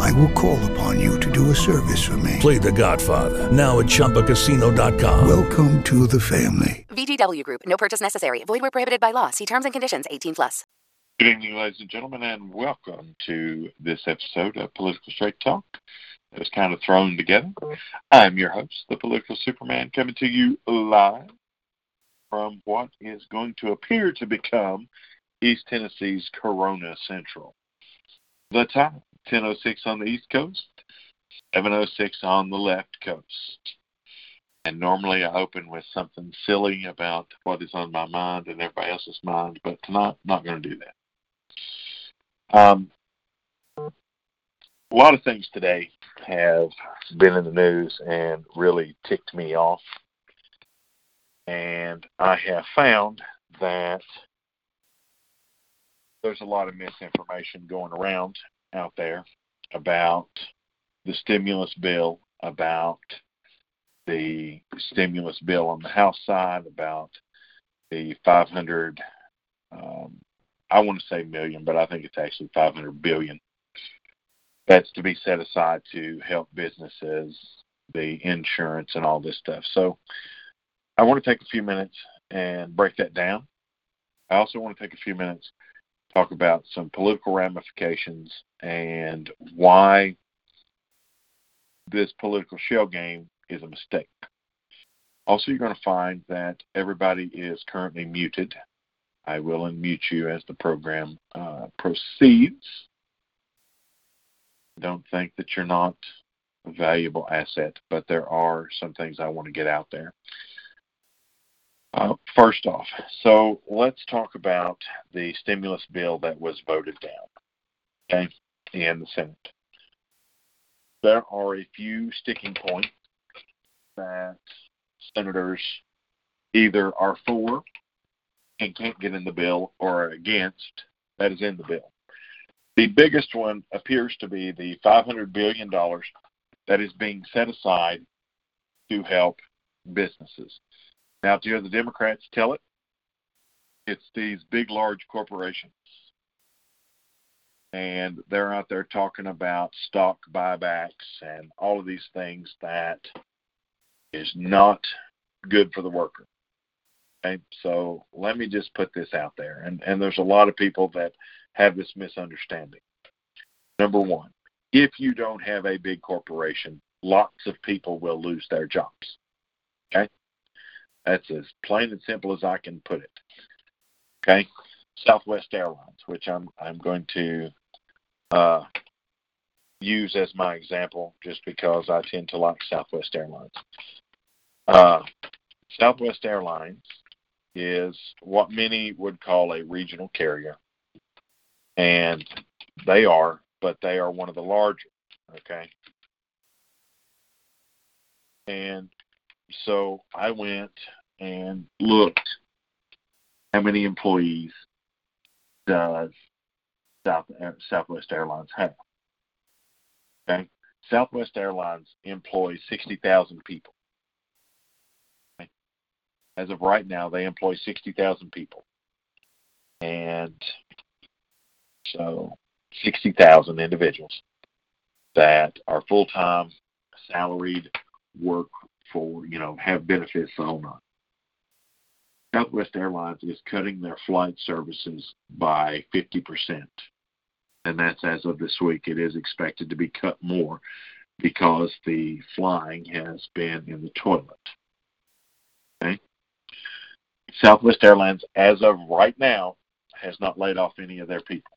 I will call upon you to do a service for me. Play The Godfather now at ChumbaCasino.com. Welcome to the family. VGW Group. No purchase necessary. Void where prohibited by law. See terms and conditions. 18 plus. Good evening, ladies and gentlemen, and welcome to this episode of Political Straight Talk. It was kind of thrown together. I'm your host, the Political Superman, coming to you live from what is going to appear to become East Tennessee's Corona Central. The time, 10.06 on the East Coast, 7.06 on the left coast. And normally I open with something silly about what is on my mind and everybody else's mind, but tonight, not going to do that. Um, a lot of things today have been in the news and really ticked me off. And I have found that there's a lot of misinformation going around out there about the stimulus bill, about the stimulus bill on the House side, about the 500, um, I want to say million, but I think it's actually 500 billion that's to be set aside to help businesses, the insurance, and all this stuff. So I want to take a few minutes and break that down. I also want to take a few minutes talk about some political ramifications and why this political shell game is a mistake. Also, you're going to find that everybody is currently muted. I will unmute you as the program uh, proceeds. Don't think that you're not a valuable asset, but there are some things I want to get out there. Uh, first off, so let's talk about the stimulus bill that was voted down, okay, in the Senate. There are a few sticking points that senators either are for and can't get in the bill or are against that is in the bill. The biggest one appears to be the $500 billion that is being set aside to help businesses. Now, do the Democrats tell it? It's these big, large corporations. And they're out there talking about stock buybacks and all of these things that is not good for the worker. Okay, so let me just put this out there. And, and there's a lot of people that have this misunderstanding. Number one, if you don't have a big corporation, lots of people will lose their jobs. Okay? That's as plain and simple as I can put it. Okay, Southwest Airlines, which I'm I'm going to uh, use as my example, just because I tend to like Southwest Airlines. Uh, Southwest Airlines is what many would call a regional carrier, and they are, but they are one of the larger. Okay, and so I went and looked how many employees does South Southwest Airlines have. Okay, Southwest Airlines employs sixty thousand people. Okay? As of right now, they employ sixty thousand people, and so sixty thousand individuals that are full time salaried work for, you know, have benefits whole nine. Southwest Airlines is cutting their flight services by 50%. And that's as of this week. It is expected to be cut more because the flying has been in the toilet. Okay? Southwest Airlines, as of right now, has not laid off any of their people.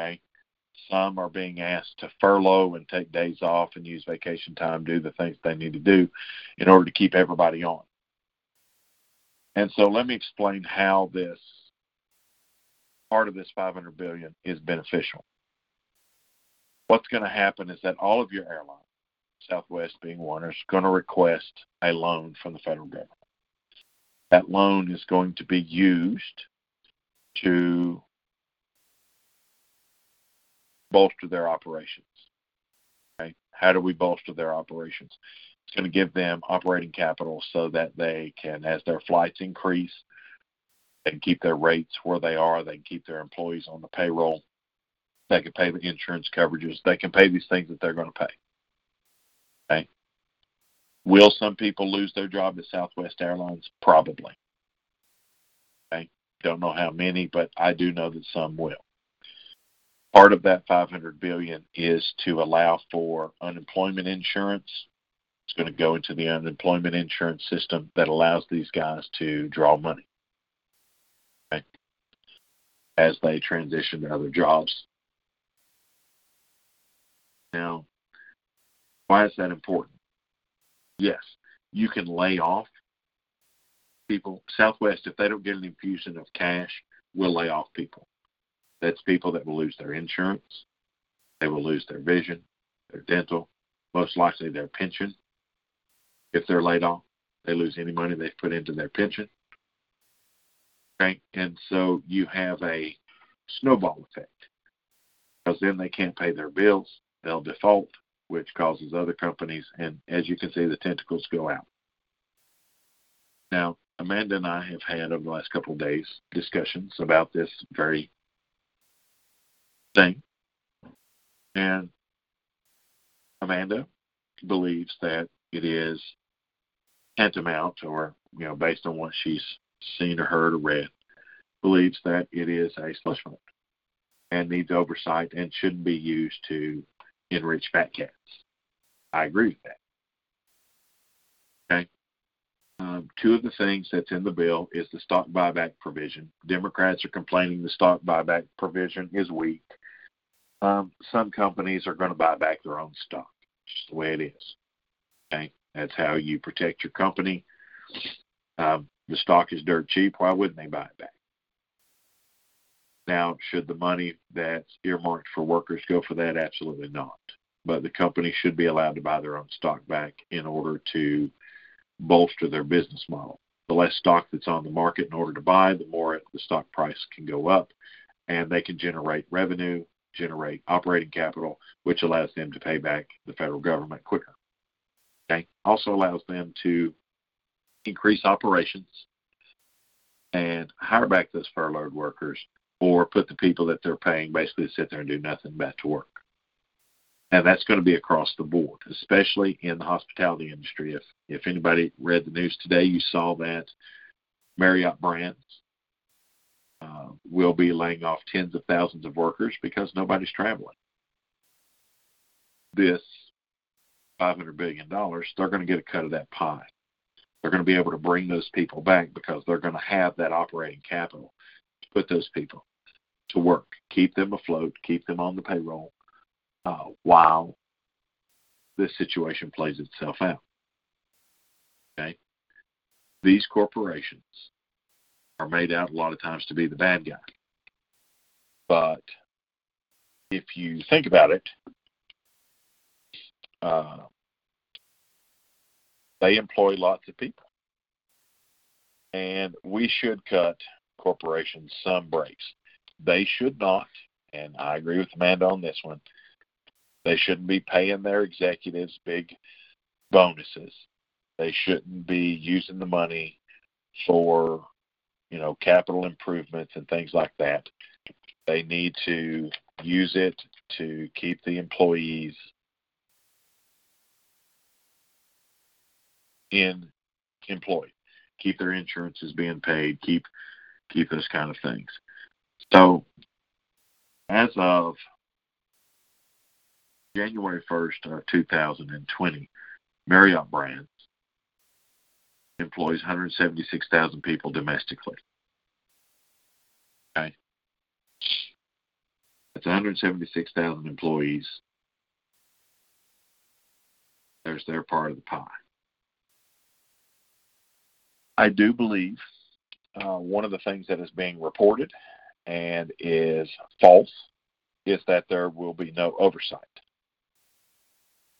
Okay? Some are being asked to furlough and take days off and use vacation time, do the things they need to do in order to keep everybody on. And so let me explain how this part of this 500 billion is beneficial. What's going to happen is that all of your airlines, Southwest being one, is going to request a loan from the federal government. that loan is going to be used to bolster their operations. Okay? How do we bolster their operations? It's going to give them operating capital so that they can, as their flights increase, they can keep their rates where they are. They can keep their employees on the payroll. They can pay the insurance coverages. They can pay these things that they're going to pay. Okay. Will some people lose their job at Southwest Airlines? Probably. Okay. Don't know how many, but I do know that some will. Part of that 500 billion is to allow for unemployment insurance. It's going to go into the unemployment insurance system that allows these guys to draw money okay, as they transition to other jobs. Now, why is that important? Yes, you can lay off people. Southwest, if they don't get an infusion of cash, will lay off people. That's people that will lose their insurance, they will lose their vision, their dental, most likely their pension. If they're laid off, they lose any money they've put into their pension. Okay, and so you have a snowball effect because then they can't pay their bills, they'll default, which causes other companies, and as you can see, the tentacles go out. Now, Amanda and I have had over the last couple of days discussions about this very thing. And Amanda believes that it is tantamount, or you know, based on what she's seen or heard or read, believes that it is a slush fund and needs oversight and shouldn't be used to enrich fat cats. I agree with that. Okay. Um, two of the things that's in the bill is the stock buyback provision. Democrats are complaining the stock buyback provision is weak. Um, some companies are going to buy back their own stock. Just the way it is. Okay, that's how you protect your company. Um, the stock is dirt cheap. Why wouldn't they buy it back? Now, should the money that's earmarked for workers go for that? Absolutely not. But the company should be allowed to buy their own stock back in order to bolster their business model. The less stock that's on the market in order to buy, the more the stock price can go up, and they can generate revenue, generate operating capital, which allows them to pay back the federal government quicker. Okay. Also allows them to increase operations and hire back those furloughed workers or put the people that they're paying basically to sit there and do nothing but to work. And that's going to be across the board, especially in the hospitality industry. If if anybody read the news today, you saw that Marriott Brands uh, will be laying off tens of thousands of workers because nobody's traveling. This $500 billion, they're going to get a cut of that pie. They're going to be able to bring those people back because they're going to have that operating capital to put those people to work, keep them afloat, keep them on the payroll uh, while this situation plays itself out. Okay? These corporations are made out a lot of times to be the bad guy. But if you think about it, uh, they employ lots of people. And we should cut corporations some breaks. They should not, and I agree with Amanda on this one, they shouldn't be paying their executives big bonuses. They shouldn't be using the money for, you know, capital improvements and things like that. They need to use it to keep the employees in employed, keep their insurances being paid, keep keep those kind of things. So as of January 1st of uh, 2020, Marriott Brands employs 176,000 people domestically. Okay. That's 176,000 employees. There's their part of the pie. I do believe uh, one of the things that is being reported and is false is that there will be no oversight.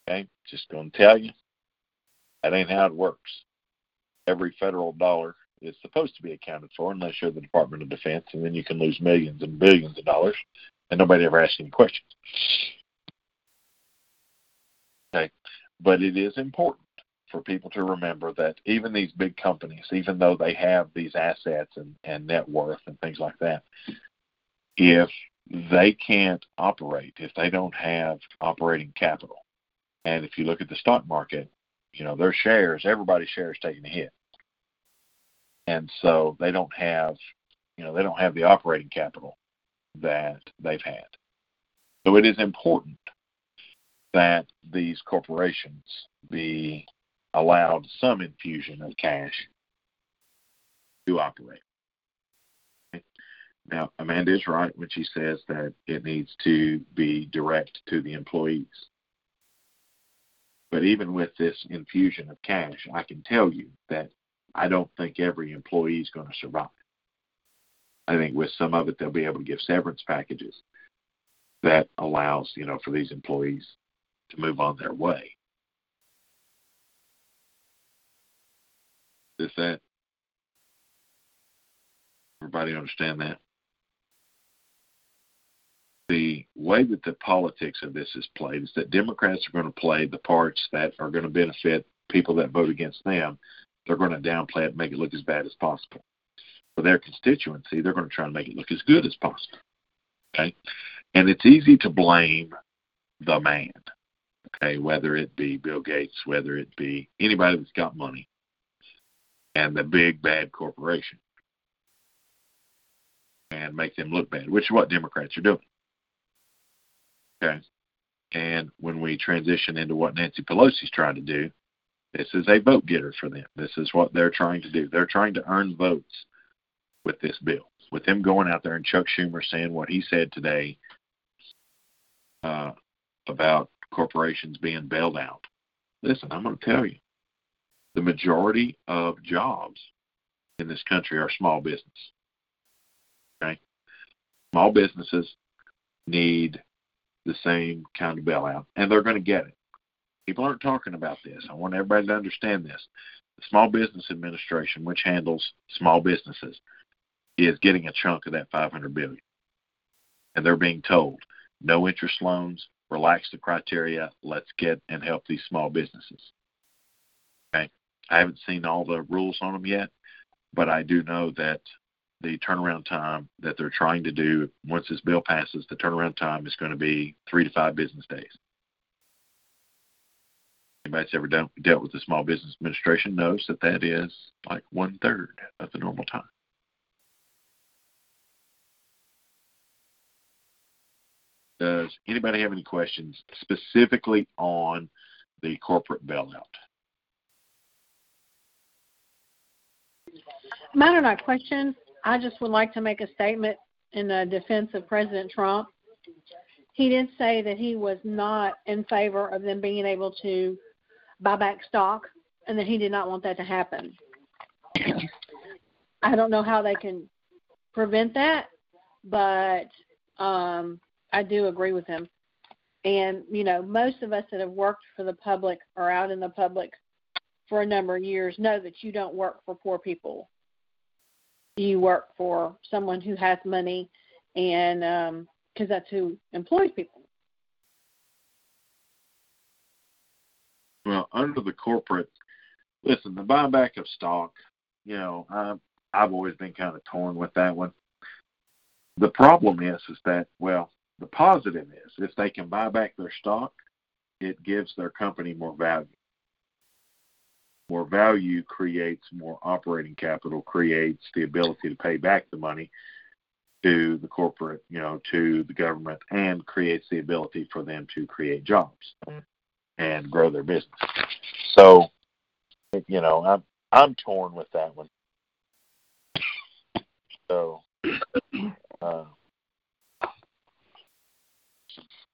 Okay, just going to tell you that ain't how it works. Every federal dollar is supposed to be accounted for unless you're the Department of Defense, and then you can lose millions and billions of dollars, and nobody ever asks any questions. Okay, but it is important for people to remember that even these big companies, even though they have these assets and, and net worth and things like that, if they can't operate, if they don't have operating capital, and if you look at the stock market, you know, their shares, everybody's shares taking a hit. And so they don't have, you know, they don't have the operating capital that they've had. So it is important that these corporations be allowed some infusion of cash to operate. Now, Amanda is right when she says that it needs to be direct to the employees. But even with this infusion of cash, I can tell you that I don't think every employee is going to survive. I think with some of it, they'll be able to give severance packages that allows, you know, for these employees to move on their way. Is that everybody understand that? The way that the politics of this is played is that Democrats are going to play the parts that are going to benefit people that vote against them. They're going to downplay it, make it look as bad as possible. For their constituency, they're going to try and make it look as good as possible. Okay, and it's easy to blame the man okay, whether it be Bill Gates, whether it be anybody that's got money, and the big bad corporation, and make them look bad, which is what Democrats are doing. Okay. And when we transition into what Nancy Pelosi's trying to do, this is a vote getter for them. This is what they're trying to do. They're trying to earn votes with this bill. With him going out there and Chuck Schumer saying what he said today uh, about corporations being bailed out. Listen, I'm going to tell you the majority of jobs in this country are small business. Okay? Small businesses need the same kind of bailout, and they're going to get it. People aren't talking about this. I want everybody to understand this. The Small Business Administration, which handles small businesses, is getting a chunk of that 500 billion, and they're being told no interest loans, relax the criteria. Let's get and help these small businesses. Okay. I haven't seen all the rules on them yet, but I do know that the turnaround time that they're trying to do once this bill passes, the turnaround time is going to be three to five business days. Anybody that's ever done, dealt with the Small Business Administration knows that that is like one third of the normal time. Does anybody have any questions specifically on the corporate bailout? Mine are not questions. I just would like to make a statement in the defense of President Trump. He did say that he was not in favor of them being able to buy back stock and that he did not want that to happen. I don't know how they can prevent that, but um, I do agree with him. And, you know, most of us that have worked for the public or out in the public for a number of years know that you don't work for poor people. You work for someone who has money and um because that's who employs people. Well, under the corporate, listen, the buyback of stock, you know, I, I've always been kind of torn with that one. The problem is, is that well, the positive is if they can buy back their stock, it gives their company more value. More value creates more operating capital, creates the ability to pay back the money to the corporate, you know, to the government, and creates the ability for them to create jobs and grow their business. So, you know, I'm I'm torn with that one. So, uh,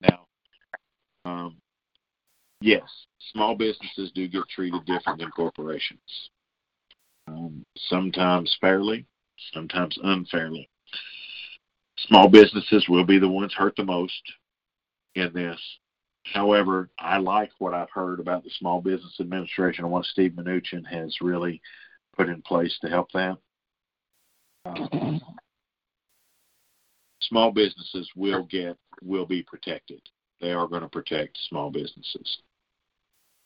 now, um, yes, small businesses do get treated different than corporations. Um, sometimes fairly, sometimes unfairly. Small businesses will be the ones hurt the most in this. However, I like what I've heard about the Small Business Administration and what Steve Mnuchin has really put in place to help that. Uh, small businesses will get will be protected. They are going to protect small businesses.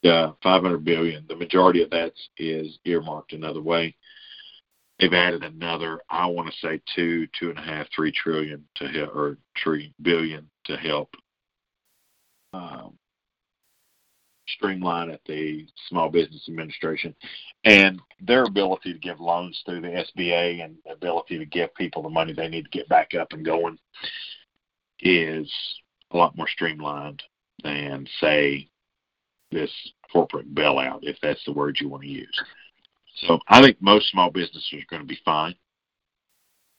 The 500 billion, the majority of that is earmarked another way. They've added another, I want to say two, two and a half, three trillion to help, or three billion to help um, streamline at the Small Business Administration and their ability to give loans through the SBA and ability to give people the money they need to get back up and going is a lot more streamlined than say this corporate bailout, if that's the word you want to use. So I think most small businesses are going to be fine.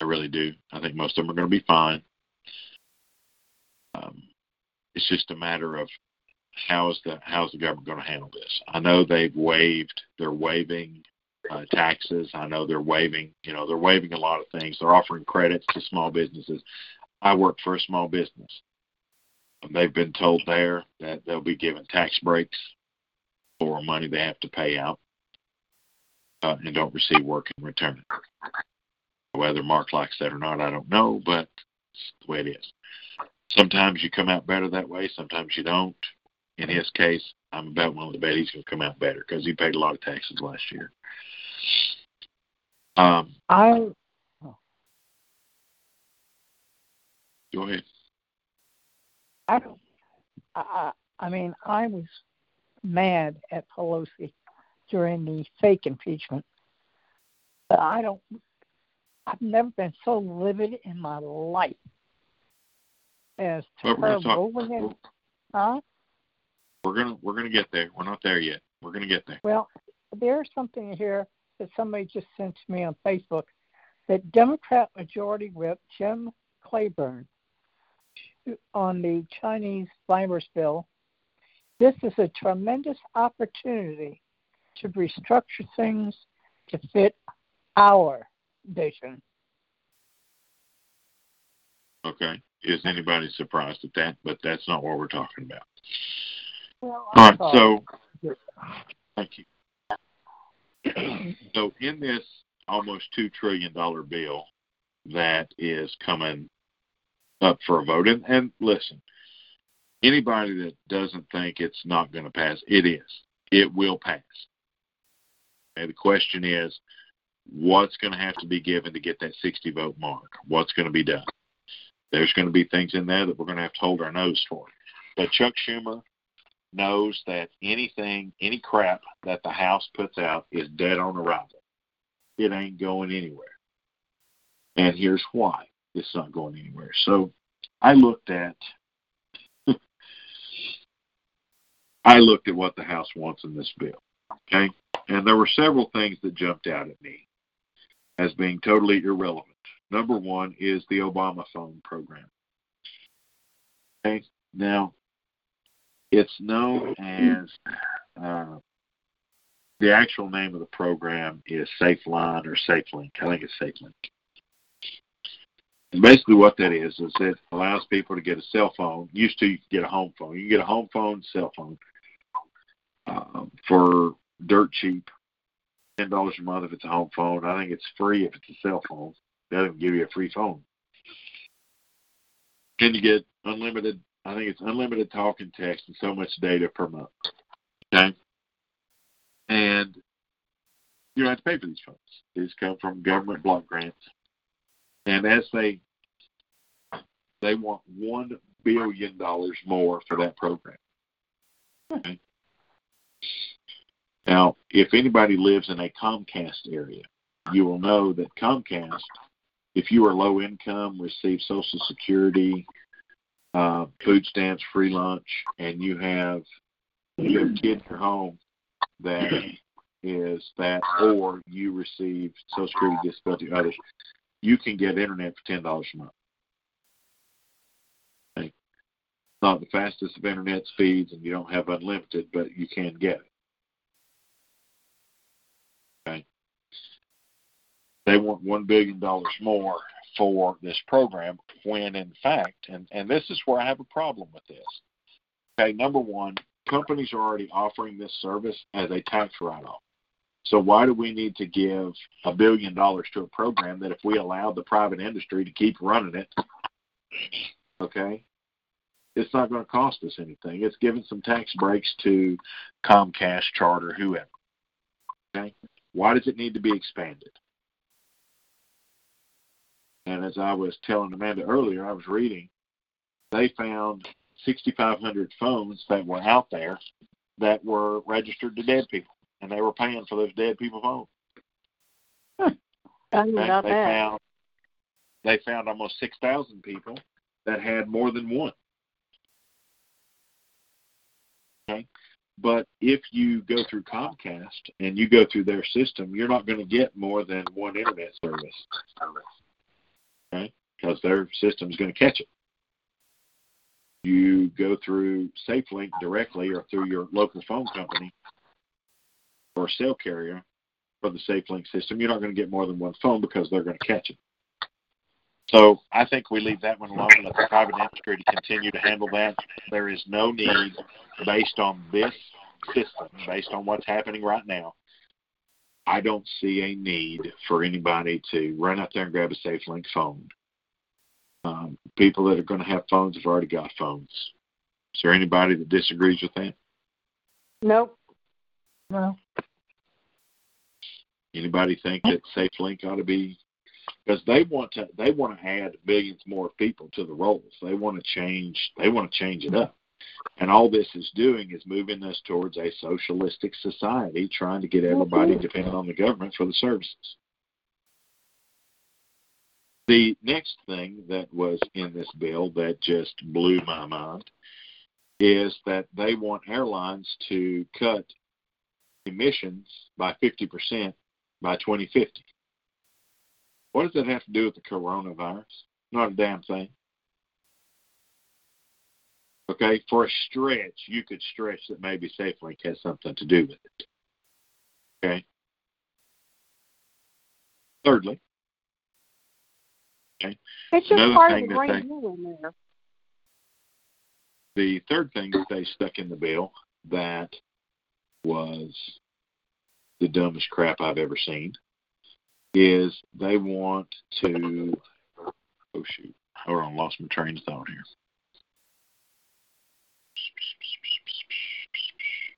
I really do. I think most of them are going to be fine. Um, it's just a matter of how is the how's the government going to handle this? I know they've waived, they're waiving uh, taxes. I know they're waiving, you know, they're waiving a lot of things. They're offering credits to small businesses. I work for a small business. They've been told there that they'll be given tax breaks for money they have to pay out uh, and don't receive work in return. Whether Mark likes that or not, I don't know, but it's the way it is. Sometimes you come out better that way, sometimes you don't in his case, I'm about willing to bet he's going to come out better because he paid a lot of taxes last year. Um, I go ahead. I I I mean I was mad at Pelosi during the fake impeachment. But I don't. I've never been so livid in my life as to her rolling it. Huh? We're gonna we're gonna get there. We're not there yet. We're gonna get there. Well, there's something here that somebody just sent to me on Facebook that Democrat Majority Whip Jim Clyburn on the Chinese virus bill. This is a tremendous opportunity to restructure things to fit our vision. Okay. Is anybody surprised at that? But that's not what we're talking about. Well, All right, so thank you. so in this almost two trillion dollar bill that is coming up for a vote, and, and listen, anybody that doesn't think it's not going to pass, it is. It will pass. And the question is, what's going to have to be given to get that 60 vote mark? What's going to be done? There's going to be things in there that we're going to have to hold our nose for. But Chuck Schumer knows that anything, any crap that the House puts out is dead on arrival. It ain't going anywhere. And here's why it's not going anywhere. So I looked at I looked at what the House wants in this bill. Okay? And there were several things that jumped out at me as being totally irrelevant. Number one is the Obama phone program. Okay? Now, it's known as uh, the actual name of the program is SafeLine or SafeLink. I think it's SafeLink. And basically, what that is is it allows people to get a cell phone. Used to, you could get a home phone. You can get a home phone, cell phone um, for dirt cheap, ten dollars a month if it's a home phone. I think it's free if it's a cell phone. They don't give you a free phone. Can you get unlimited I think it's unlimited talk and text and so much data per month. Okay? And you don't have to pay for these phones. These come from government block grants. And as they they want one billion dollars more for that program. Okay? Now, if anybody lives in a Comcast area, you will know that Comcast, if you are low income, receive Social Security, uh, food stamps, free lunch, and you have you have kids at home that is that, or you receive Social Security disability, others, you can get internet for ten dollars a month. Okay. Not the fastest of internet speeds, and you don't have unlimited, but you can get it. Okay. They want one billion dollars more for this program when in fact, and, and this is where I have a problem with this. Okay, number one, companies are already offering this service as a tax write off. So why do we need to give a billion dollars to a program that if we allow the private industry to keep running it, okay, it's not going to cost us anything. It's giving some tax breaks to Comcast, Charter, whoever. Okay, why does it need to be expanded? And as I was telling Amanda earlier, I was reading, they found 6,500 phones that were out there that were registered to dead people, and they were paying for those dead people phones. I knew Okay? about they that. found they found almost 6,000 people that had more than one. Okay, but if you go through Comcast and you go through their system, you're not going to get more than one internet service. Okay, because their system's going to catch it. You go through SafeLink directly or through your local phone company or a cell carrier for the SafeLink system, you're not going to get more than one phone because they're going to catch it. So I think we leave that one alone and let the private industry to continue to handle that. There is no need, based on this system, based on what's happening right now. I don't see a need for anybody to run out there and grab a SafeLink phone. Um, people that are going to have phones have already got phones. Is there anybody that disagrees with that? Nope. No. Anybody think that SafeLink ought to be because they want to they want to add millions more people to the rolls. They want to change they want to change it up. And all this is doing is moving us towards a socialistic society, trying to get everybody dependent on the government for the services. The next thing that was in this bill that just blew my mind is that they want airlines to cut emissions by 50% by 2050. What does that have to do with the coronavirus? Not a damn thing. Okay, for a stretch, you could stretch that maybe SafeLink has something to do with it. Okay. Thirdly, okay, It's just part of the great deal in there. the third thing that they stuck in the bill that was the dumbest crap I've ever seen is they want to oh shoot hold on lost my train of thought here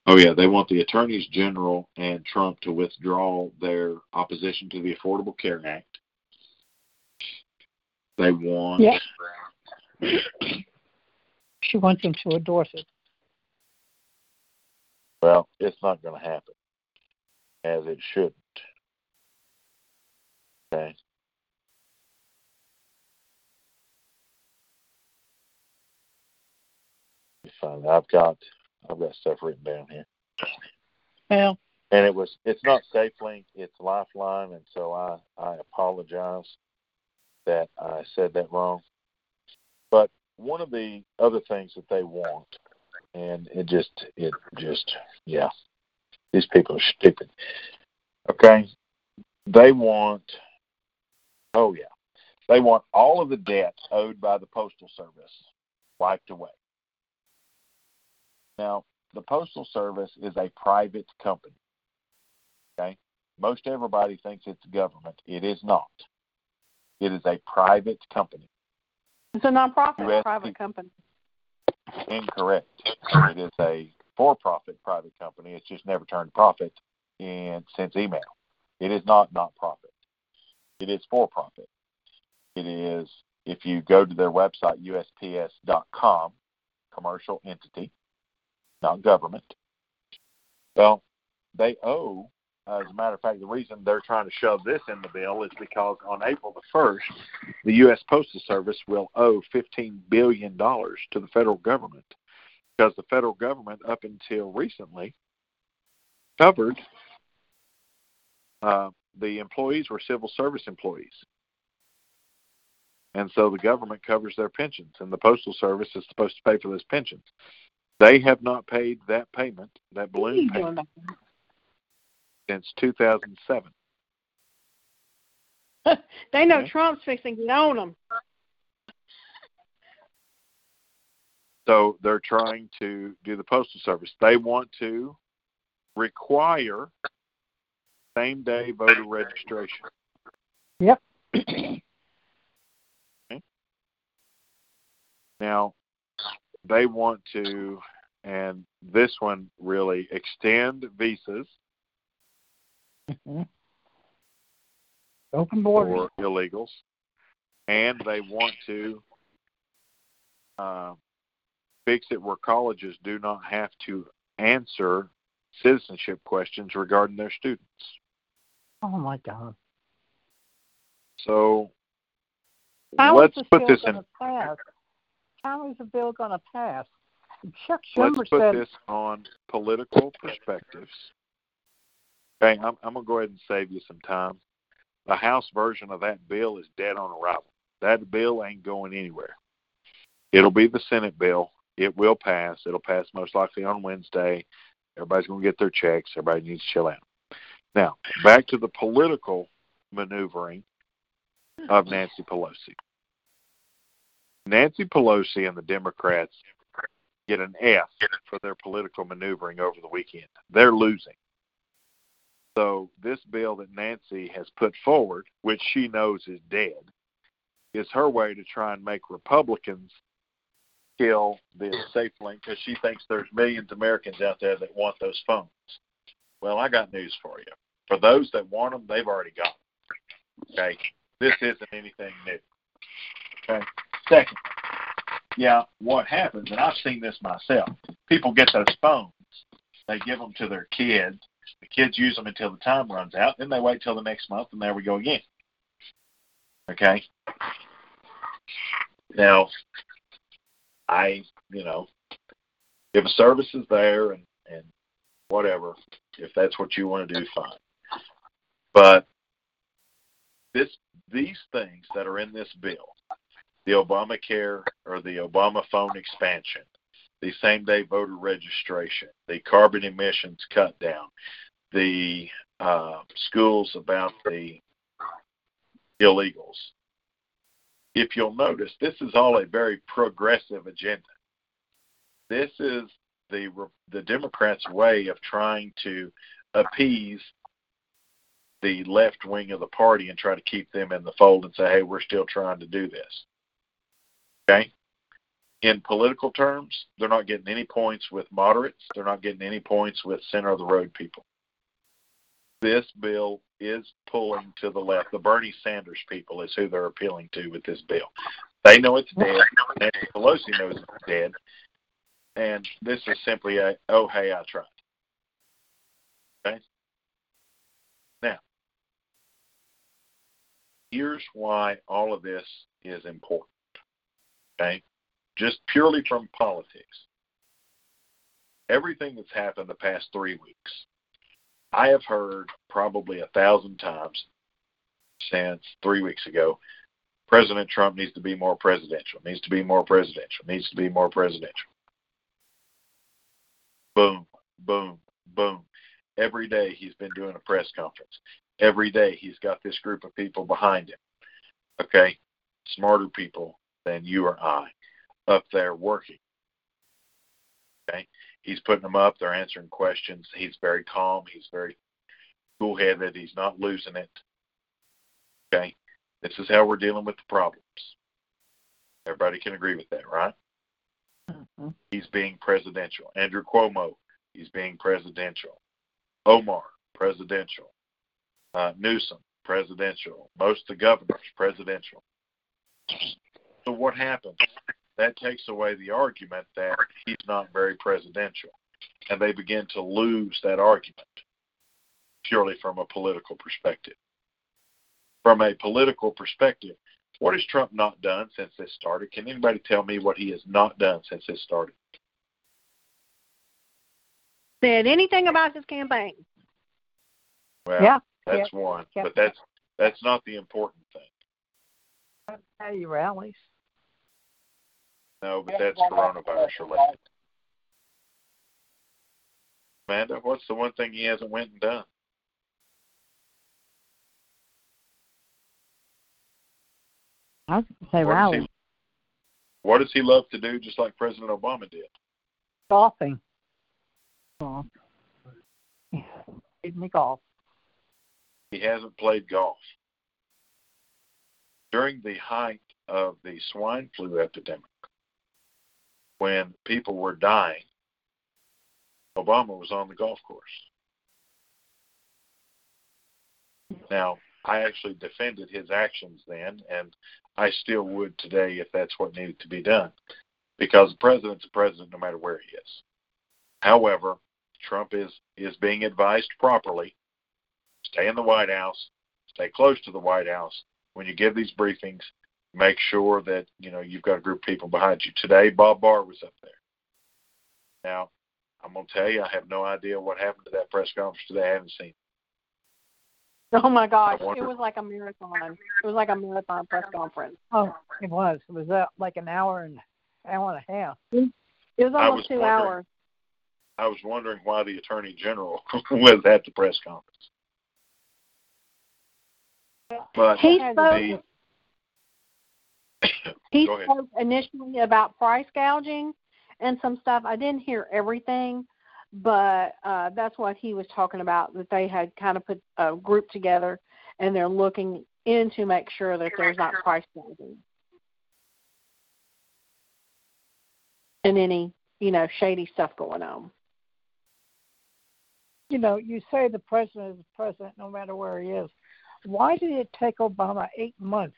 oh yeah they want the attorneys general and Trump to withdraw their opposition to the Affordable Care Act they want Yeah. She wants him to endorse it. Well, it's not going to happen, as it shouldn't. Okay. Let me find it. I've got I've got stuff written down here, Well, and it was it's not SafeLink, it's Lifeline, and so I I apologize that I said that wrong. But one of the other things that they want, and it just it just yeah, these people are stupid. Okay, they want. Oh yeah, they want all of the debts owed by the postal service wiped away. Now, the postal service is a private company. Okay, most everybody thinks it's government. It is not. It is a private company. It's a nonprofit USP. private company. Incorrect. It is a for-profit private company. It's just never turned profit in since email. It is not not profit. It is for profit. It is if you go to their website USPS.com, commercial entity, not government. Well, they owe. As a matter of fact, the reason they're trying to shove this in the bill is because on April the first, the U.S. Postal Service will owe $15 billion to the federal government because the federal government, up until recently, covered uh, the employees were civil service employees. And so the government covers their pensions, and the Postal Service is supposed to pay for those pensions. They have not paid that payment, that balloon payment, since 2007. They know. Trump's fixing to on them. So they're trying to do the postal service. They want to require same day voter registration. Yep. okay. Now, they want to, and this one really extend visas Mm-hmm. Open borders. for illegals, and they want to uh, fix it where colleges do not have to answer citizenship questions regarding their students. Oh my God. So How let's put bill this in. pass? How is the bill going to pass? Chuck Schumer Let's put said, this on political perspectives. Okay, I'm, I'm going to go ahead and save you some time. The House version of that bill is dead on arrival. That bill ain't going anywhere. It'll be the Senate bill. It will pass. It'll pass most likely on Wednesday. Everybody's going to get their checks. Everybody needs to chill out. Now, back to the political maneuvering of Nancy Pelosi. Nancy Pelosi and the Democrats get an F for their political maneuvering over the weekend. They're losing. So this bill that Nancy has put forward, which she knows is dead, is her way to try and make Republicans kill the safe link because she thinks there's millions of Americans out there that want those phones. Well, I got news for you. For those that want them, they've already got them. Okay, this isn't anything new. Okay. Second, yeah, what happens, and I've seen this myself. People get those phones, they give them to their kids. The kids use them until the time runs out. Then they wait till the next month, and there we go again. Okay. Now, I, you know, if a service is there and and whatever, if that's what you want to do, fine. But this these things that are in this bill, the Obamacare or the Obama phone expansion, the same day voter registration, the carbon emissions cut down, the uh, schools about the illegals. If you'll notice, this is all a very progressive agenda. This is the the Democrats' way of trying to appease the left wing of the party and try to keep them in the fold and say, "Hey, we're still trying to do this." Okay. In political terms, they're not getting any points with moderates. They're not getting any points with center of the road people. This bill is pulling to the left. The Bernie Sanders people is who they're appealing to with this bill. They know it's dead. Nancy Pelosi knows it's dead. And this is simply a, oh, hey, I tried. Okay? Now, here's why all of this is important. Okay? Just purely from politics. Everything that's happened the past three weeks, I have heard probably a thousand times since three weeks ago President Trump needs to be more presidential, needs to be more presidential, needs to be more presidential. Boom, boom, boom. Every day he's been doing a press conference. Every day he's got this group of people behind him. Okay? Smarter people than you or I up there working. Okay? He's putting them up, they're answering questions. He's very calm, he's very cool headed, he's not losing it. Okay? This is how we're dealing with the problems. Everybody can agree with that, right? Mhm. He's being presidential. Andrew Cuomo, he's being presidential. Omar, presidential. Uh, Newsom, presidential. Most of the governors, presidential. So what happens? That takes away the argument that he's not very presidential. And they begin to lose that argument purely from a political perspective. From a political perspective, what has Trump not done since this started? Can anybody tell me what he has not done since this started? Said anything about his campaign? Well, Yeah, that's one, yeah. but that's that's not the important thing. Patty rallies. No, but that's coronavirus related. Amanda, what's the one thing he hasn't went and done? I would say What does, rallies. he, what does he love to do, just like President Obama did? Golfing. Made me golf. He hasn't played golf. During the height of the swine flu epidemic, when people were dying, Obama was on the golf course. Now, I actually defended his actions then, and I still would today if that's what needed to be done, because the president's a president no matter where he is. However, Trump is is being advised properly. Stay in the White House. Stay close to the White House. When you give these briefings, make sure that you know you've got a group of people behind you. Today, Bob Barr was up there. Now, I'm going to tell you, I have no idea what happened to that press conference today. I haven't seen. It. Oh my gosh, it was like a marathon. It was like a marathon press conference. Oh, it was. It was uh, like an hour and hour and a half. It was almost was two hours. I was wondering why the attorney general was at the press conference. But he spoke. He spoke initially about price gouging and some stuff. I didn't hear everything, but uh, that's what he was talking about. That they had kind of put a group together and they're looking in to make sure that there's not price gouging and any you know shady stuff going on. You know, you say the president is the president no matter where he is. Why did it take Obama eight months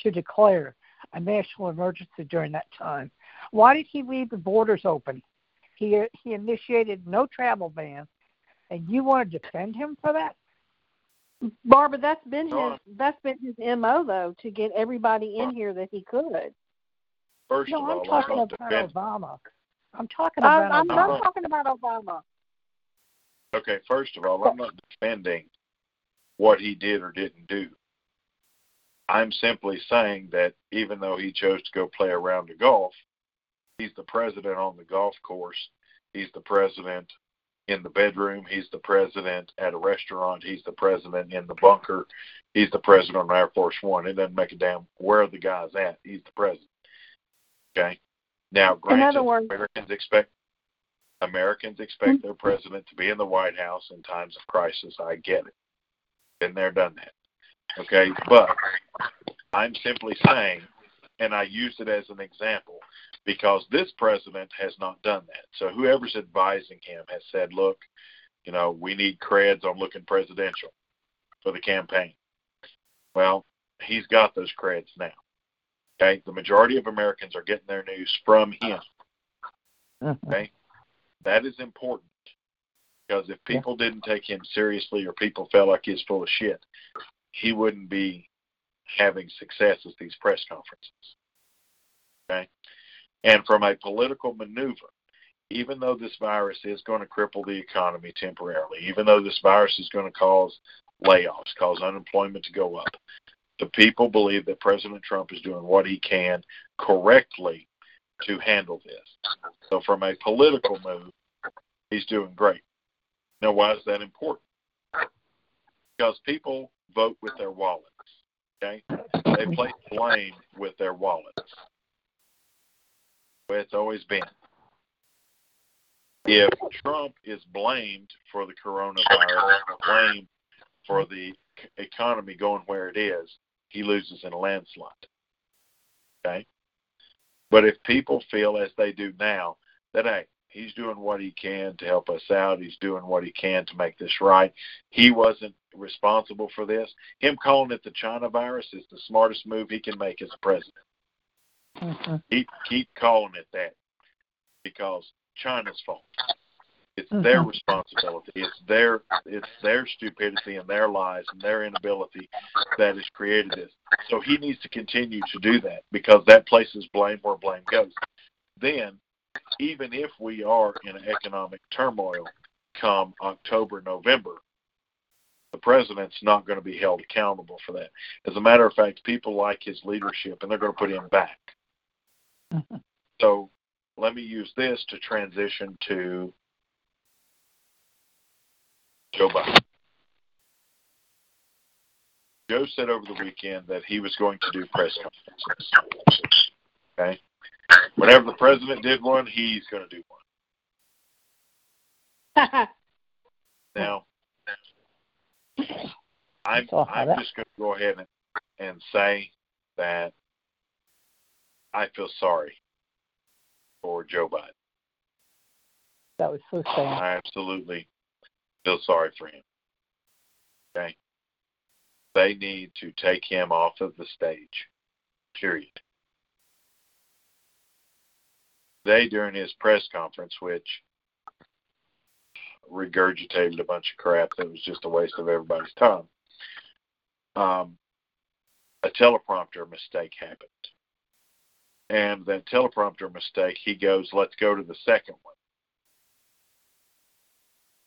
to declare a national emergency during that time? Why did he leave the borders open? He he initiated no travel ban, and you want to defend him for that? Barbara, that's been his that's been his mo though to get everybody in here that he could. First no, of I'm all, talking about defend- Obama. I'm talking oh, about. I'm Obama. not talking about Obama. Okay, first of all, I'm not defending what he did or didn't do. I'm simply saying that even though he chose to go play a round of golf, he's the president on the golf course. He's the president in the bedroom. He's the president at a restaurant. He's the president in the bunker. He's the president on Air Force One. It doesn't make a damn where the guy's at. He's the president. Okay. Now, granted, words, Americans expect Americans expect their president to be in the White House in times of crisis. I get it. Been there, done that. Okay, but I'm simply saying, and I use it as an example, because this president has not done that. So whoever's advising him has said, look, you know, we need creds on looking presidential for the campaign. Well, he's got those creds now. Okay, the majority of Americans are getting their news from him. Mm-hmm. Okay, that is important because if people didn't take him seriously or people felt like he's full of shit, he wouldn't be having success at these press conferences. Okay, and from a political maneuver, even though this virus is going to cripple the economy temporarily, even though this virus is going to cause layoffs, cause unemployment to go up, the people believe that President Trump is doing what he can correctly to handle this. So, from a political move, he's doing great. Now, why is that important? Because people vote with their wallets. Okay, they place blame with their wallets. The it's always been. If Trump is blamed for the coronavirus, blamed for the economy going where it is, he loses in a landslide. Okay? But if people feel as they do now that, hey, he's doing what he can to help us out, he's doing what he can to make this right, he wasn't responsible for this, him calling it the China virus is the smartest move he can make as a president. Mm-hmm. Keep, keep calling it that because China's fault. It's their Mhm. responsibility. It's their it's their stupidity and their lies and their inability that has created this. So he needs to continue to do that because that places blame where blame goes. Then, even if we are in economic turmoil come October, November, the president's not going to be held accountable for that. As a matter of fact, people like his leadership and they're going to put him back. Mhm. So let me use this to transition to Joe Biden. Joe said over the weekend that he was going to do press conferences. Okay? Whenever the president did one, he's going to do one. Now, I'm, I'm that- just going to go ahead and, and say that I feel sorry for Joe Biden. That was so sad. I absolutely feel sorry for him. Okay. They need to take him off of the stage. Period. They, during his press conference, which regurgitated a bunch of crap that was just a waste of everybody's time, um, a teleprompter mistake happened. And that teleprompter mistake, he goes, let's go to the second one.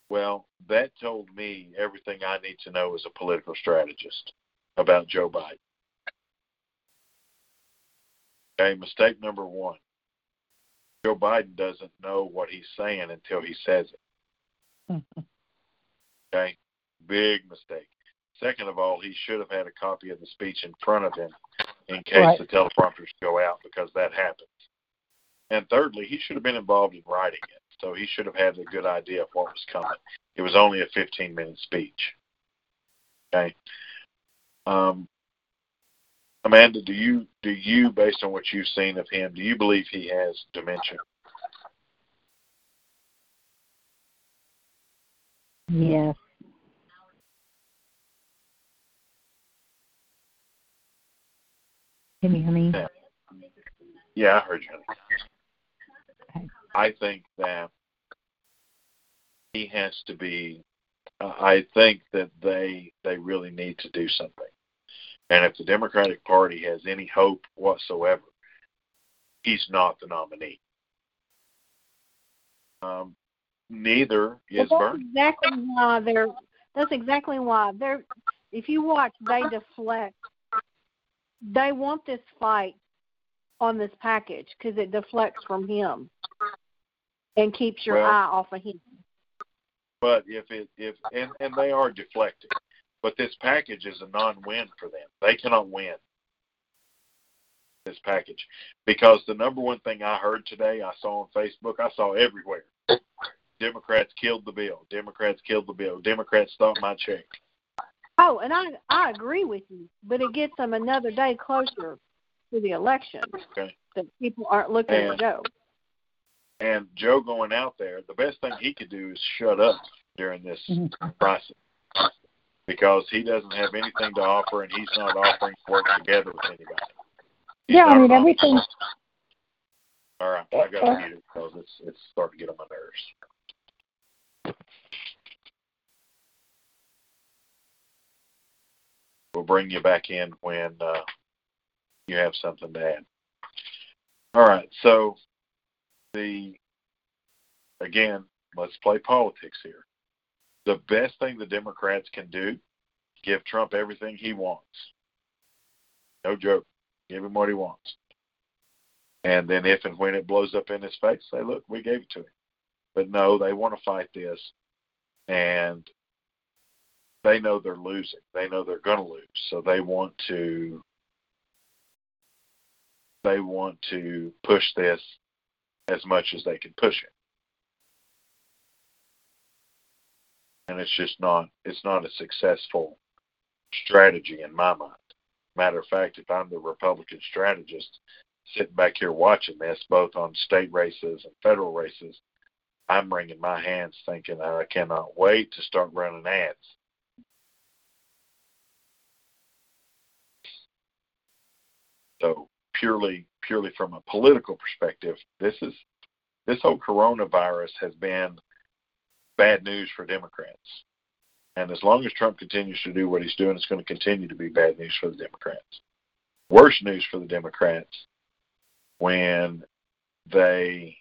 Well, that told me everything I need to know as a political strategist about Joe Biden. Okay, mistake number one Joe Biden doesn't know what he's saying until he says it. Okay, big mistake. Second of all, he should have had a copy of the speech in front of him in case Right. the teleprompters go out because that happens. And thirdly, he should have been involved in writing it, so he should have had a good idea of what was coming. It was only a 15 minute speech. Okay. Um, Amanda, do you do you, based on what you've seen of him, do you believe he has dementia? Yes. Can you hear me? Yeah. Yeah, I heard you. Okay. I think that he has to be. Uh, I think that they they really need to do something. And if the Democratic Party has any hope whatsoever, he's not the nominee. Um, neither Well, is that's exactly why they're. That's exactly why they're. If you watch, they deflect. They want this fight on this package because it deflects from him and keeps your Well- eye off of him. But if it if and and they are deflecting, but this package is a non-win for them. They cannot win this package because the number one thing I heard today, I saw on Facebook, I saw everywhere. Democrats killed the bill. Democrats killed the bill. Democrats stole my check. Oh, and I I agree with you, but it gets them another day closer to the election. Okay. That people aren't looking And- at Joe. And Joe going out there, the best thing he could do is shut up during this Mhm. process because he doesn't have anything to offer and he's not offering to work together with anybody. He's Yeah, I not mean everything. All right, I got to mute it because it's it's starting to get on my nerves. We'll bring you back in when uh, you have something to add. All right, so the again, let's play politics here. The best thing the Democrats can do, give Trump everything he wants. No joke. Give him what he wants. And then if and when it blows up in his face, say, look, we gave it to him. But no, they want to fight this and they know they're losing. They know they're gonna lose. So they want to they want to push this as much as they can push it. And it's just not it's not a successful strategy in my mind. Matter of fact, if I'm the Republican strategist sitting back here watching this, both on state races and federal races, I'm wringing my hands thinking that I cannot wait to start running ads. So purely purely from a political perspective, this is this whole coronavirus has been bad news for Democrats. And as long as Trump continues to do what he's doing, it's going to continue to be bad news for the Democrats. Worse news for the Democrats when they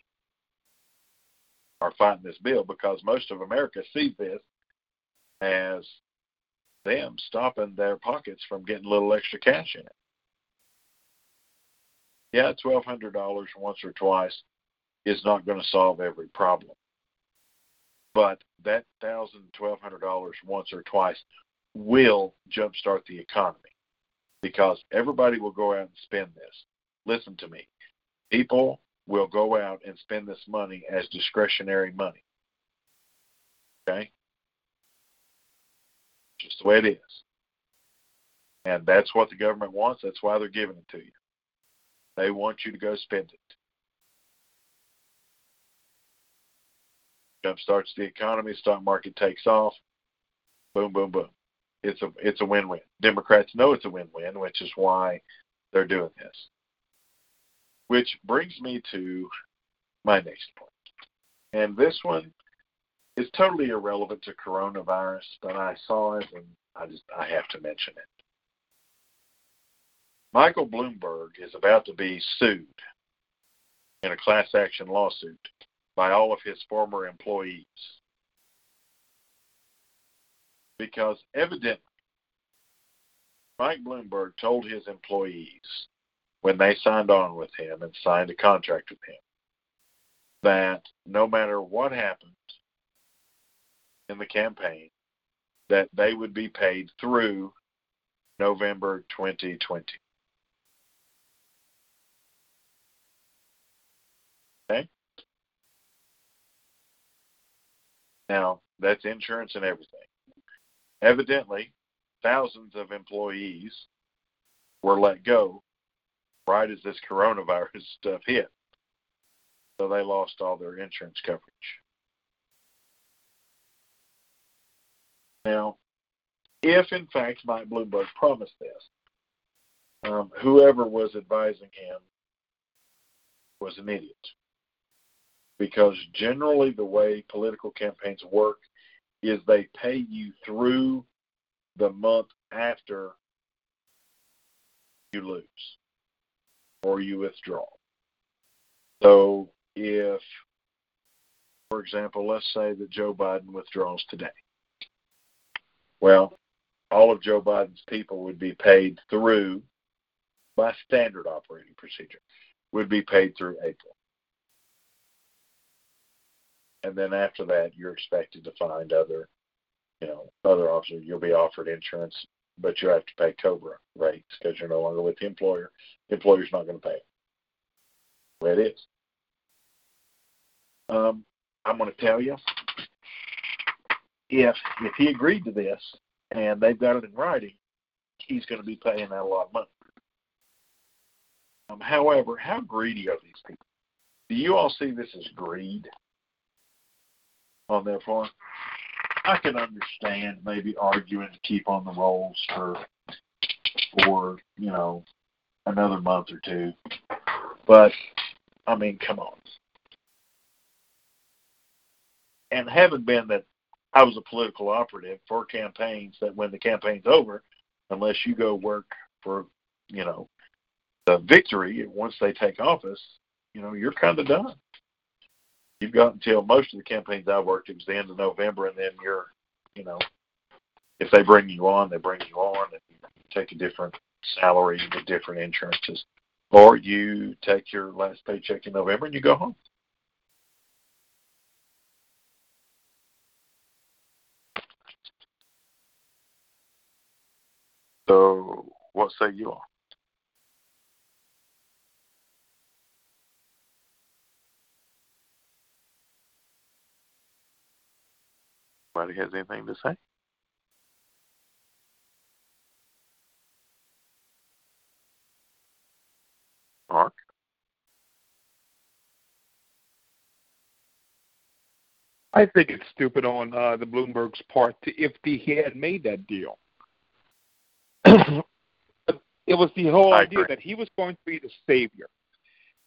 are fighting this bill because most of America sees this as them stopping their pockets from getting a little extra cash in it. Yeah, twelve hundred dollars once or twice is not going to solve every problem. But that thousand, twelve hundred dollars once or twice will jumpstart the economy because everybody will go out and spend this. Listen to me. People will go out and spend this money as discretionary money. Okay? Just the way it is. And that's what the government wants. That's why they're giving it to you. They want you to go spend it. Jump starts the economy, stock market takes off. Boom, boom, boom. It's a it's a win-win. Democrats know it's a win-win, which is why they're doing this. Which brings me to my next point. And this one is totally irrelevant to coronavirus, but I saw it and I just I have to mention it. Michael Bloomberg is about to be sued in a class action lawsuit by all of his former employees because evidently Mike Bloomberg told his employees when they signed on with him and signed a contract with him that no matter what happened in the campaign, that they would be paid through November 2020. Okay? Now, that's insurance and everything. Evidently, thousands of employees were let go right as this coronavirus stuff hit. So they lost all their insurance coverage. Now, if in fact Mike Bloomberg promised this, um, whoever was advising him was an idiot. Because generally, the way political campaigns work is they pay you through the month after you lose or you withdraw. So, if, for example, let's say that Joe Biden withdraws today, well, all of Joe Biden's people would be paid through, by standard operating procedure, would be paid through April. And then after that, you're expected to find other, you know, other officers. You'll be offered insurance, but you have to pay COBRA rates because you're no longer with the employer. The employer's not going to pay. The it is. Um, I'm going to tell you, if if he agreed to this and they've got it in writing, he's going to be paying out a lot of money. Um, however, how greedy are these people? Do you all see this as greed on their part? I can understand maybe arguing to keep on the rolls for for you know another month or two, but I mean, come on. And having been that I was a political operative for campaigns that when the campaign's over, unless you go work for, you know, the victory once they take office, you know, you're kind of done. You've got until most of the campaigns I worked, it was the end of November, and then you're, you know, if they bring you on, they bring you on, and you take a different salary, get different insurances, or you take your last paycheck in November and you go home. So, what say you all? Anybody has anything to say? Mark? I think it's stupid on uh, the Bloomberg's part to, if he had made that deal. it was the whole I idea agree. that he was going to be the savior.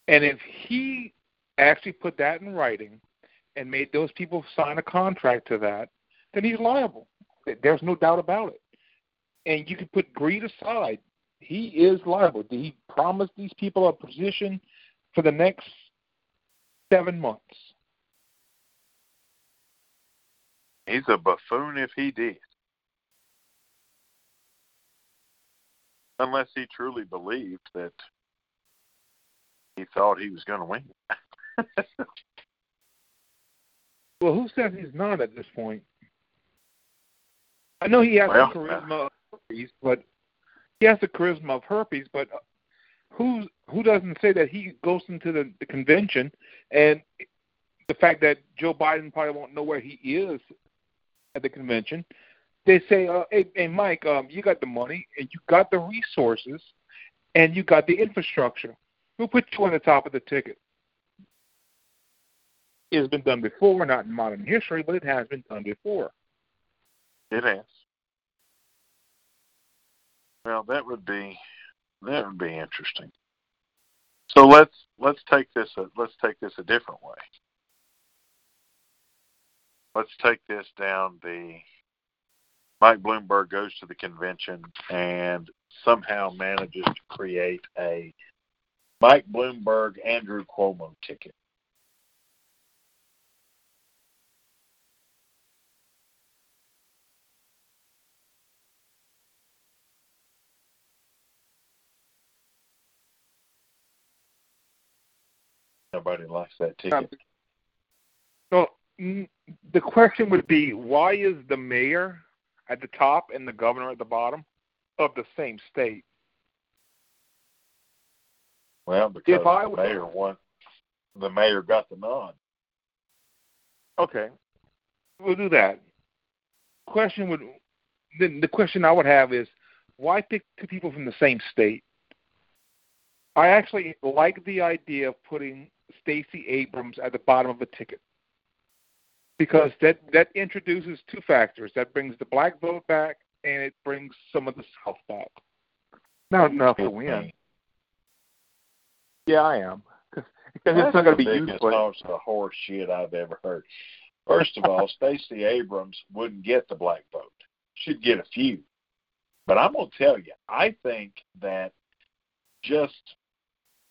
And if he actually put that in writing and made those people sign a contract to that, then he's liable. There's no doubt about it. And you can put greed aside. He is liable. Did he promise these people a position for the next seven months? He's a buffoon if he did. Unless he truly believed that he thought he was going to win. Well, who says he's not at this point? I know he has Well, the charisma of herpes, but he has the charisma of herpes. But who who doesn't say that he goes into the, the convention and the fact that Joe Biden probably won't know where he is at the convention, they say, uh, hey, hey, Mike, um, you got the money and you got the resources and you got the infrastructure. We'll put you on the top of the ticket. It has been done before, not in modern history, but it has been done before. It has. Well, that would be that would be interesting. So let's let's take this a, let's take this a different way. Let's take this down the Mike Bloomberg goes to the convention and somehow manages to create a Mike Bloomberg Andrew Cuomo ticket. Nobody likes that ticket. Um, so mm, the question would be, why is the mayor at the top and the governor at the bottom of the same state? Well, because if I the mayor won, the mayor got the nod. Okay, we'll do that. Question would the, the question I would have is, why pick two people from the same state? I actually like the idea of putting Stacey Abrams at the bottom of a ticket because that that introduces two factors. That brings the black vote back, and it brings some of the South back. Not enough to win. Yeah, I am because it's not going to be the biggest the of horse shit I've ever heard. First of all, Stacey Abrams wouldn't get the black vote. She'd get a few. But I'm going to tell you, I think that just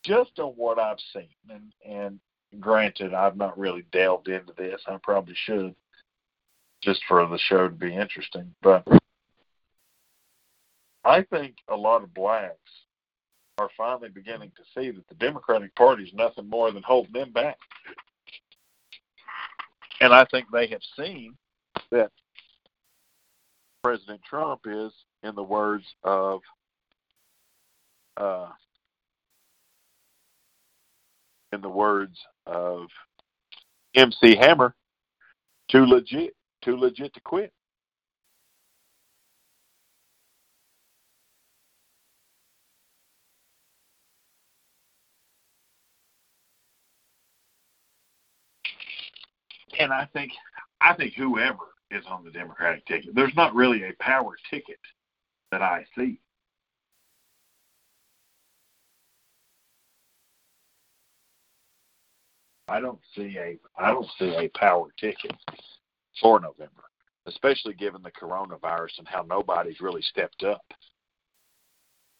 just on what I've seen, and and granted, I've not really delved into this. I probably should, just for the show to be interesting. But I think a lot of blacks are finally beginning to see that the Democratic Party is nothing more than holding them back. And I think they have seen that President Trump is, in the words of uh, in the words of MC Hammer, too legit, too legit to quit. And I think I think whoever is on the Democratic ticket, there's not really a power ticket that I see. I don't see a I don't see a power ticket for November, especially given the coronavirus and how nobody's really stepped up.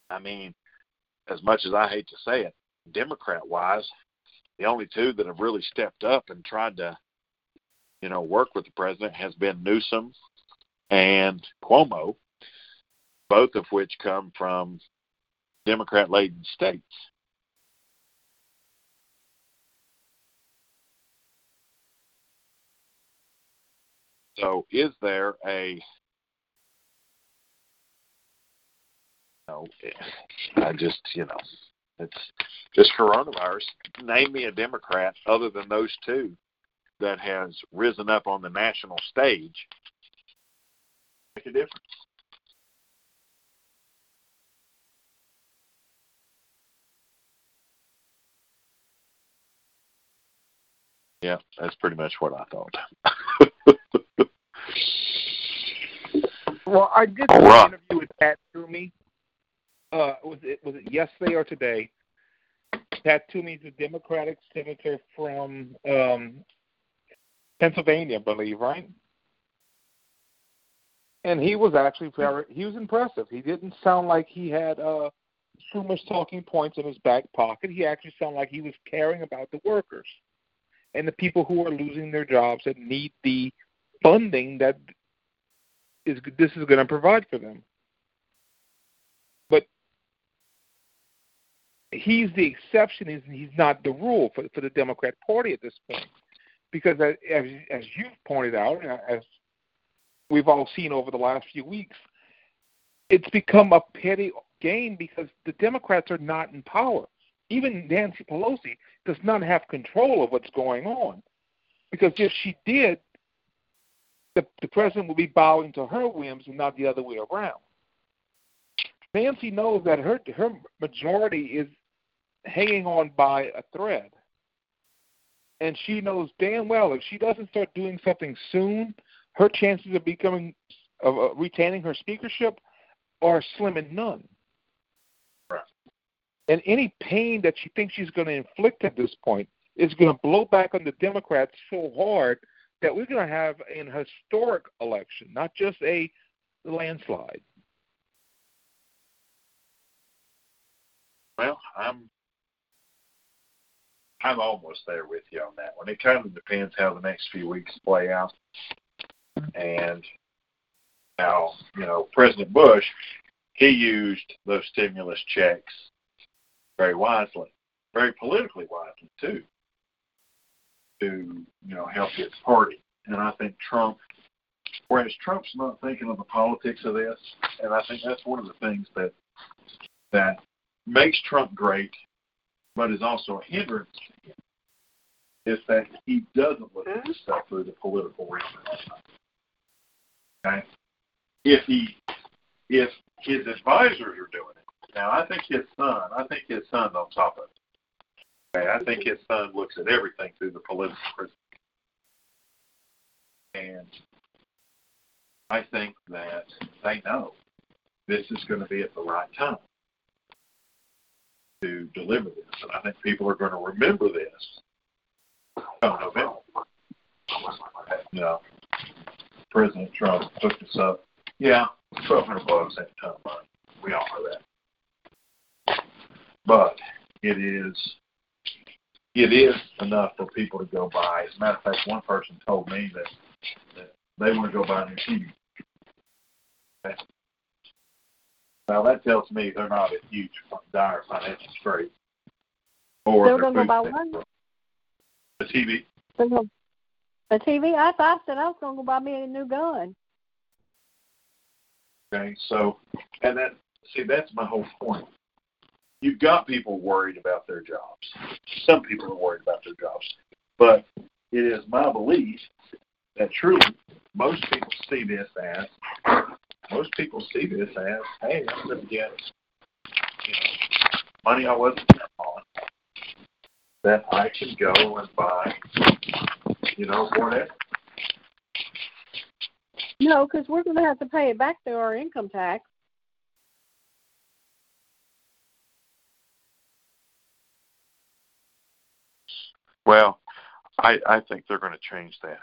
I mean, as much as I hate to say it, Democrat wise, the only two that have really stepped up and tried to, you know, work with the president has been Newsom and Cuomo, both of which come from Democrat laden states. So, is there a no, I just, you know, it's just coronavirus. Name me a Democrat other than those two that has risen up on the national stage. Make a difference. Yeah, that's pretty much what I thought. Well, I did All an right. interview with Pat Toomey. Uh, was it was it yesterday or today? Pat Toomey's a Democratic senator from um, Pennsylvania, I believe, right? And he was actually very he was impressive. He didn't sound like he had uh, too much talking points in his back pocket. He actually sounded like he was caring about the workers and the people who are losing their jobs and need the funding that is this is going to provide for them. But he's the exception. Is he's not the rule for for the Democrat Party at this point, because as as you've pointed out, as we've all seen over the last few weeks, it's become a petty game because the Democrats are not in power. Even Nancy Pelosi does not have control of what's going on, because if she did, the, the president will be bowing to her whims and not the other way around. Nancy knows that her her majority is hanging on by a thread. And she knows damn well if she doesn't start doing something soon, her chances of becoming of uh, retaining her speakership are slim and none. And any pain that she thinks she's going to inflict at this point is going to blow back on the Democrats so hard that we're going to have an historic election, not just a landslide. Well, I'm I'm almost there with you on that one. It kind of depends how the next few weeks play out. And now, you know, President Bush, he used those stimulus checks very wisely, very politically wisely too, to you know help his party. And I think Trump, whereas Trump's not thinking of the politics of this, and I think that's one of the things that that makes Trump great, but is also a hindrance is that he doesn't look at this mm-hmm. stuff through the political lens. Okay? If he if his advisors are doing it. Now I think his son I think his son's on top of it. I think his son looks at everything through the political prism. And I think that they know this is going to be at the right time to deliver this. And I think people are going to remember this come November. Know, President Trump took this up. Yeah, twelve hundred bucks ain't a ton of money. We all know that. But it is it is enough for people to go buy. As a matter of fact, one person told me that, that they want to go buy a new TV. Okay. Now that tells me they're not in huge dire financial straits. Or They're going to buy one. The TV. The TV. I thought I said I was going to go buy me a new gun. Okay, so and that see that's my whole point. You've got people worried about their jobs. Some people are worried about their jobs, but it is my belief that truly most people see this as most people see this as, hey, I'm to get you know, money I wasn't on that I can go and buy, you know, whatever. No, because we're going to have to pay it back through our income tax. Well, I I think they're going to change that.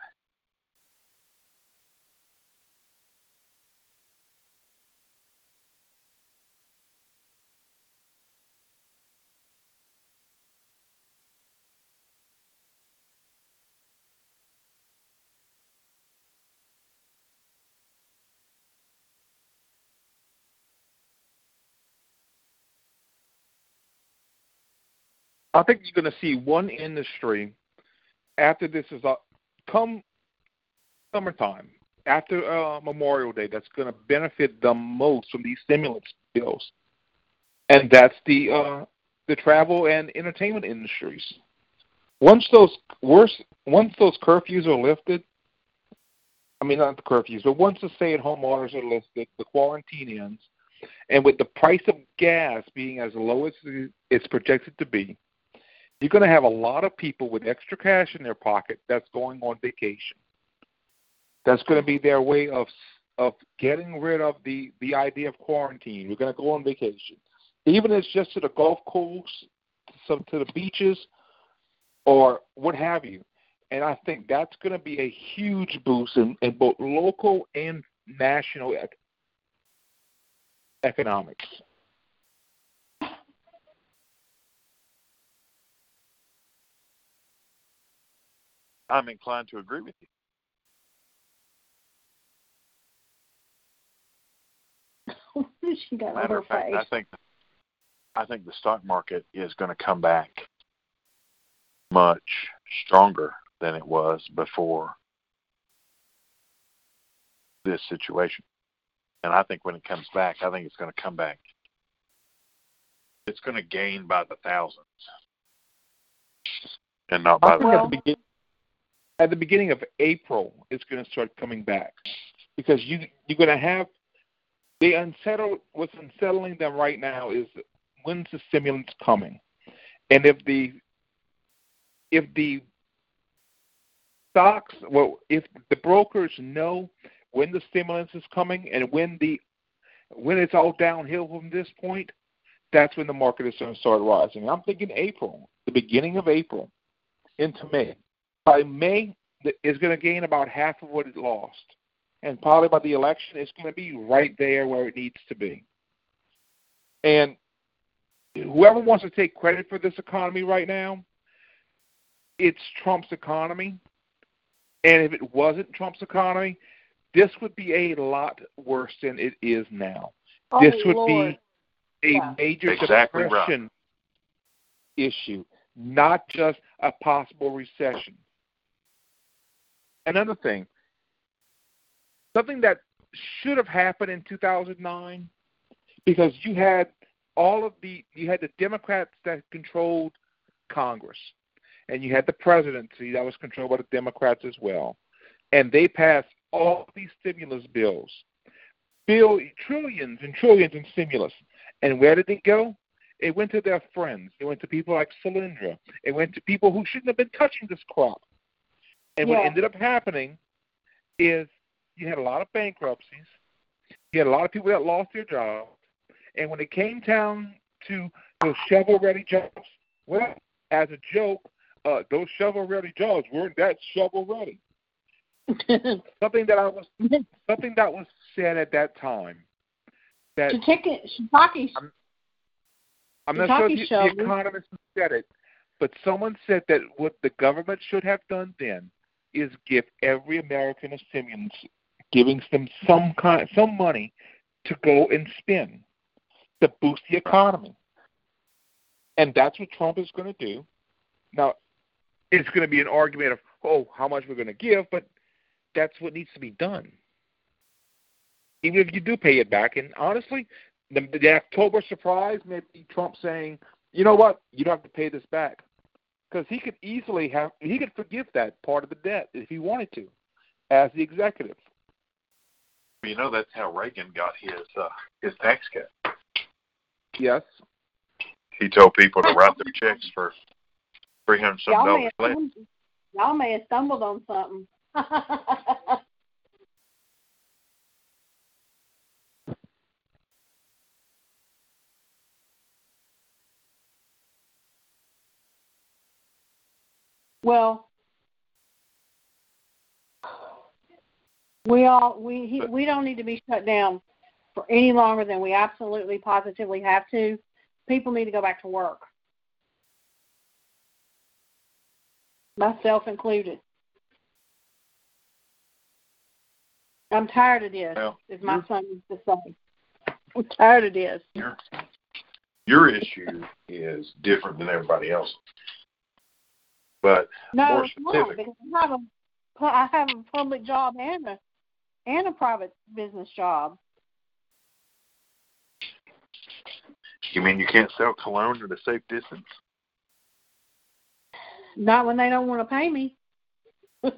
I think you're going to see one industry after this is up, come summertime, after uh, Memorial Day, that's going to benefit the most from these stimulus bills, and that's the uh, the travel and entertainment industries. Once those worse, once those curfews are lifted, I mean not the curfews, but once the stay-at-home orders are lifted, the quarantine ends, and with the price of gas being as low as it's projected to be, you're going to have a lot of people with extra cash in their pocket that's going on vacation. That's going to be their way of of getting rid of the the idea of quarantine. We're going to go on vacation, even if it's just to the golf course, some to the beaches, or what have you. And I think that's going to be a huge boost in, in both local and national ec- economics. I'm inclined to agree with you. she got Matter of fact, face. I think I think the stock market is going to come back much stronger than it was before this situation. And I think when it comes back, I think it's going to come back. It's going to gain by the thousands, and not by I the think at the beginning of April, it's going to start coming back because you you're going to have they unsettle what's unsettling them right now is when's the stimulus coming, and if the if the stocks well if the brokers know when the stimulus is coming and when the when it's all downhill from this point, that's when the market is going to start rising. I'm thinking April, the beginning of April into May. By May, it's going to gain about half of what it lost. And probably by the election, it's going to be right there where it needs to be. And whoever wants to take credit for this economy right now, it's Trump's economy. And if it wasn't Trump's economy, this would be a lot worse than it is now. Oh, this would Lord. be a Yeah. major Exactly right. depression issue, not just a possible recession. Another thing, something that should have happened in 2009, because you had all of the you had the Democrats that controlled Congress, and you had the presidency that was controlled by the Democrats as well, and they passed all these stimulus bills, bill trillions and trillions in stimulus, and where did it go? It went to their friends. It went to people like Solyndra. It went to people who shouldn't have been touching this crop. And what ended up happening is you had a lot of bankruptcies. You had a lot of people that lost their jobs. And when it came down to those shovel ready jobs, well, as a joke, uh, those shovel ready jobs weren't that shovel ready. Something that I was something that was said at that time that Shiitake- Shiitake I'm not sure if the, the economist said it, but someone said that what the government should have done then is give every American a stimulus, giving them some kind, some money to go and spend to boost the economy, and that's what Trump is going to do. Now, it's going to be an argument of oh, how much we're going to give, but that's what needs to be done. Even if you do pay it back, and honestly, the, the October surprise may be Trump saying, "You know what? You don't have to pay this back," because he could easily have he could forgive that part of the debt if he wanted to, as the executive. You know that's how Reagan got his uh, his tax cut. Yes, He told people to write their checks for three hundred something dollars have less. stumbled, y'all may have stumbled on something. well, we all we he, we don't need to be shut down for any longer than we absolutely positively have to. People need to go back to work. myself included. I'm tired of this, Well, as my son used to say. I'm tired of this. Your your issue is different than everybody else. But No, more specific. because I have a I have a public job and a and a private business job. you mean you can't sell cologne at a safe distance? Not when they don't want to pay me.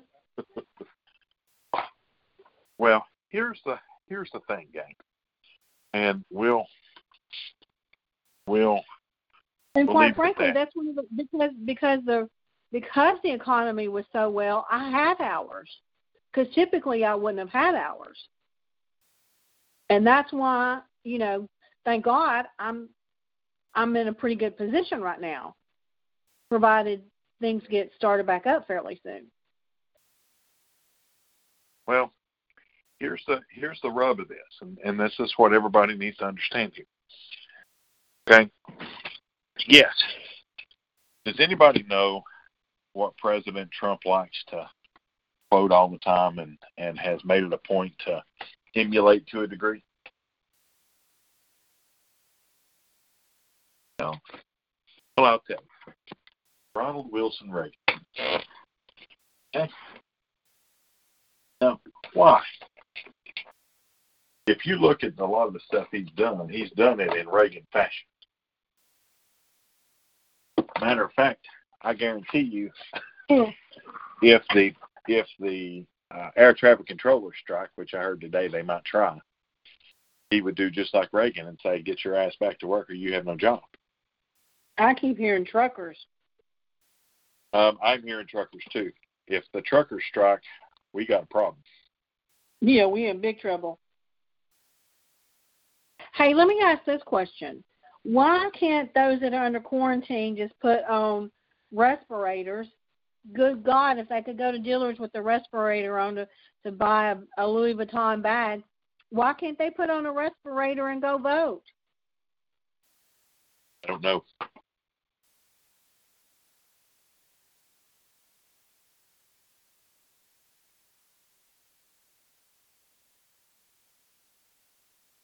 Well, here's the here's the thing, gang. And we'll we'll And We'll quite leave it at frankly, that. that's one of the because because the because the economy was so well, I had hours. Because typically I wouldn't have had hours. And that's why you know, thank God I'm I'm in a pretty good position right now, provided things get started back up fairly soon. well here's the here's the rub of this and, and this is what everybody needs to understand here. Okay? Yes. Does anybody know what President Trump likes to quote all the time and, and has made it a point to emulate to a degree? No. Well, I'll. Ronald Wilson Reagan. Okay. Now, why? If you look at a lot of the stuff he's done, he's done it in Reagan fashion. Matter of fact, I guarantee you, if the if the uh, air traffic controllers strike, which I heard today they might try, he would do just like Reagan and say, "Get your ass back to work, or you have no job." I keep hearing truckers. Um, I'm hearing truckers too. If the truckers strike, we got a problem. Yeah, we in big trouble. Hey, let me ask this question. Why can't those that are under quarantine just put on respirators? Good God, if they could go to dealers with the respirator on to, to buy a, a Louis Vuitton bag, why can't they put on a respirator and go vote? I don't know.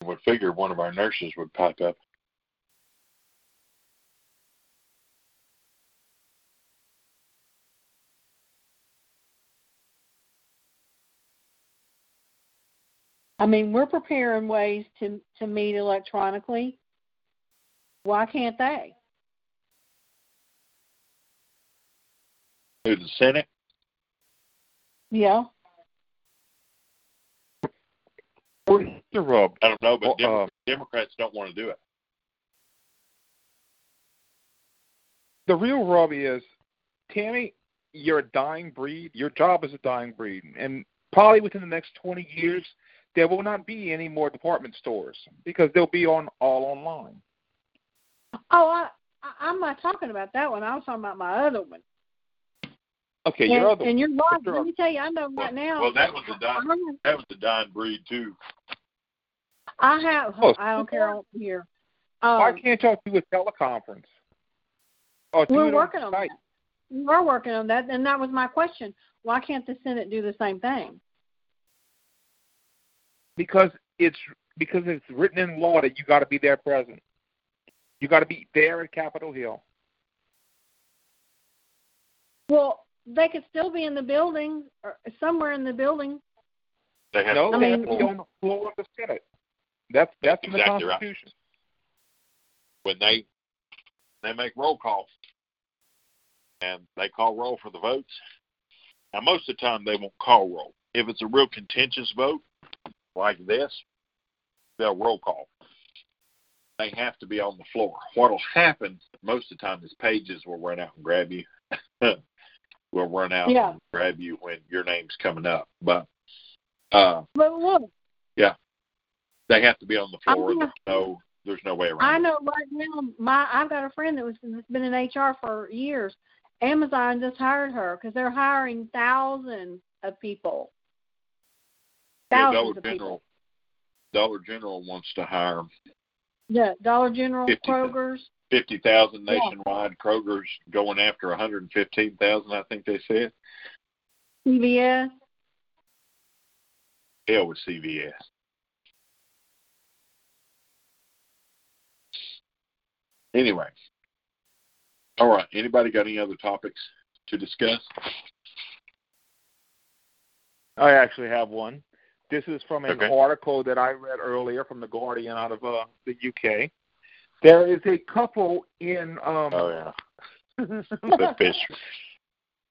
would figure one of our nurses would pop up. I mean, we're preparing ways to to meet electronically. Why can't they? Through the Senate? Yeah. Where's the rub? I don't know, but Well, uh, Democrats don't want to do it. The real rub is, Tammy, you're a dying breed. Your job is a dying breed, and probably within the next 20 years, there will not be any more department stores because they'll be on all online. Oh, I, I I'm not talking about that one. I was talking about my other one. Okay, and, your other and you're right. Sure. Let me tell you, I know Well, right now. well, that was a dying, that was a dying breed too. I have. Oh, I don't care on here. Why Um, can't y'all do a teleconference? Or we're working on site? that. We're working on that, and that was my question. Why can't the Senate do the same thing? Because it's because it's written in law that you got to be there present. You got to be there at Capitol Hill. Well, they could still be in the building or somewhere in the building. They have No, I they mean- have to be on the floor of the Senate. That's that's in the Exactly right. Constitution. when they they make roll call and they call roll for the votes. Now most of the time they won't call roll. If it's a real contentious vote like this, they'll roll call. They have to be on the floor. What'll happen most of the time is pages will run out and grab you. will run out Yeah. and grab you when your name's coming up. But uh But look, Yeah. they have to be on the floor. gonna- There's no there's no way around I it. know right now. My I've got a friend that was that's been in HR for years. Amazon just hired her because they're hiring thousands of people. Yeah, Dollar of General people. Dollar General wants to hire Yeah, Dollar General, 50. Kroger's. fifty thousand Yeah. nationwide. Kroger's going after one hundred and fifteen thousand. I think they said. CVS. Hell with CVS. Anyway, all right. Anybody got any other topics to discuss? I actually have one. This is from an Okay. article that I read earlier from the Guardian out of uh, the UK. There is a couple in um, Oh yeah, the fish.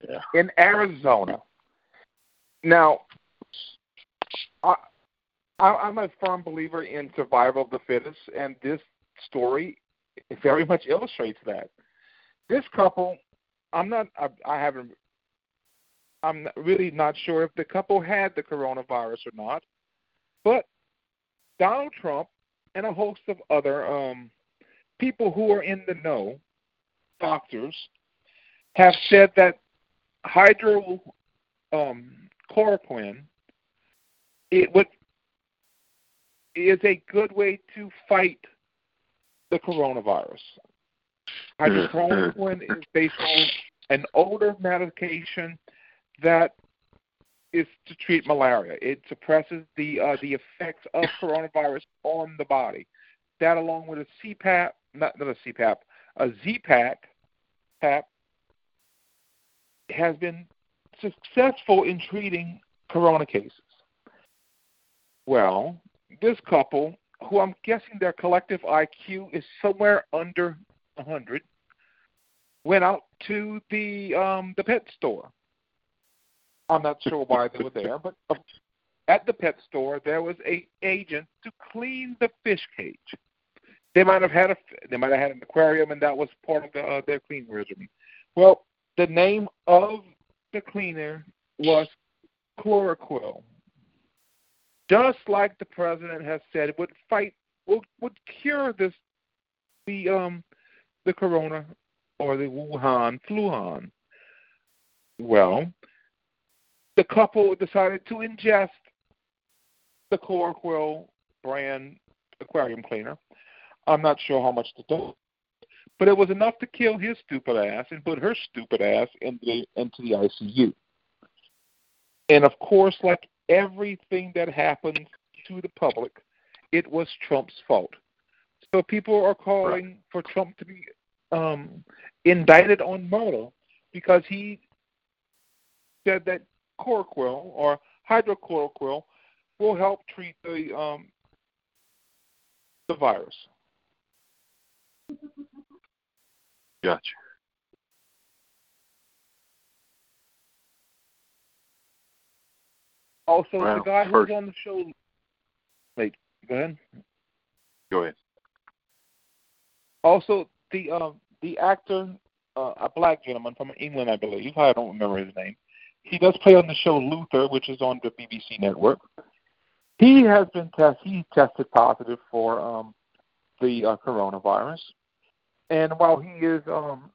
Yeah. in Arizona. Now, I, I, I'm a firm believer in survival of the fittest, and this story very much illustrates that. This couple, I'm not, I, I haven't, I'm really not sure if the couple had the coronavirus or not, but Donald Trump and a host of other um, people who are in the know, doctors, have said that hydro um, it would is a good way to fight the coronavirus. Hydrochloroquine is based on an older medication that is to treat malaria. It suppresses the uh, the effects of coronavirus on the body. That, along with a CPAP, not, not a CPAP, a Z-Pack, PAP, has been successful in treating corona cases. Well, this couple, who I'm guessing their collective IQ is somewhere under 100, went out to the um, the pet store I'm not sure why they were there, but at the pet store there was a agent to clean the fish cage. They might have had a they might have had an aquarium, and that was part of the, uh, their cleaning regimen. Well, the name of the cleaner was chloroquil. Just like the president has said, it would fight would would cure this the um the corona or the Wuhan fluhan. Well, the couple decided to ingest the chloroquil brand aquarium cleaner. I'm not sure how much to do, but it was enough to kill his stupid ass and put her stupid ass into the, into the ICU. And of course, like everything that happens to the public, it was Trump's fault. So people are calling right. for Trump to be um, indicted on murder because he said that chloroquil or hydrochloroquine will help treat the um, the virus. Gotcha. Also, well, the guy who's on the show. Wait, go ahead. Go ahead. Also, the uh, the actor, uh, a black gentleman from England, I believe. I don't remember his name. He does play on the show Luther, which is on the BBC network. He has been test. He tested positive for um, the uh, coronavirus, and while he is um,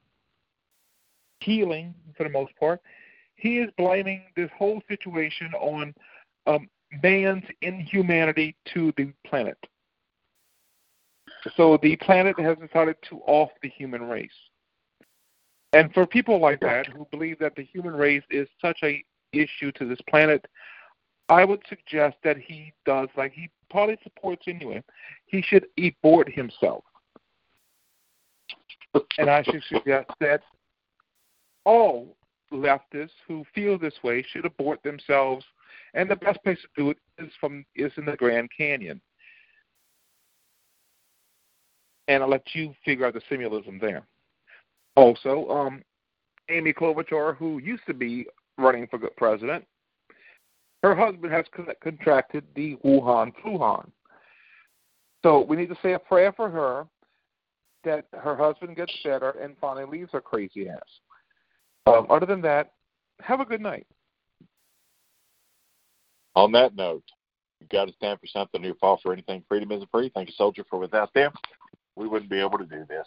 healing for the most part, he is blaming this whole situation on um, man's inhumanity to the planet. So the planet has decided to off the human race. And for people like that who believe that the human race is such a issue to this planet, I would suggest that he does, like he probably supports anyway, he should abort himself. and I should suggest that all leftists who feel this way should abort themselves, and the best place to do it is from is in the Grand Canyon. And I'll let you figure out the symbolism there. Also, um, Amy Klobuchar, who used to be running for president, her husband has contracted the Wuhan fluhan. So we need to say a prayer for her that her husband gets better and finally leaves her crazy ass. Um, other than that, have a good night. On that note, you've got to stand for something who fall for anything. Freedom isn't free. Thank you, soldier, for without them, we wouldn't be able to do this.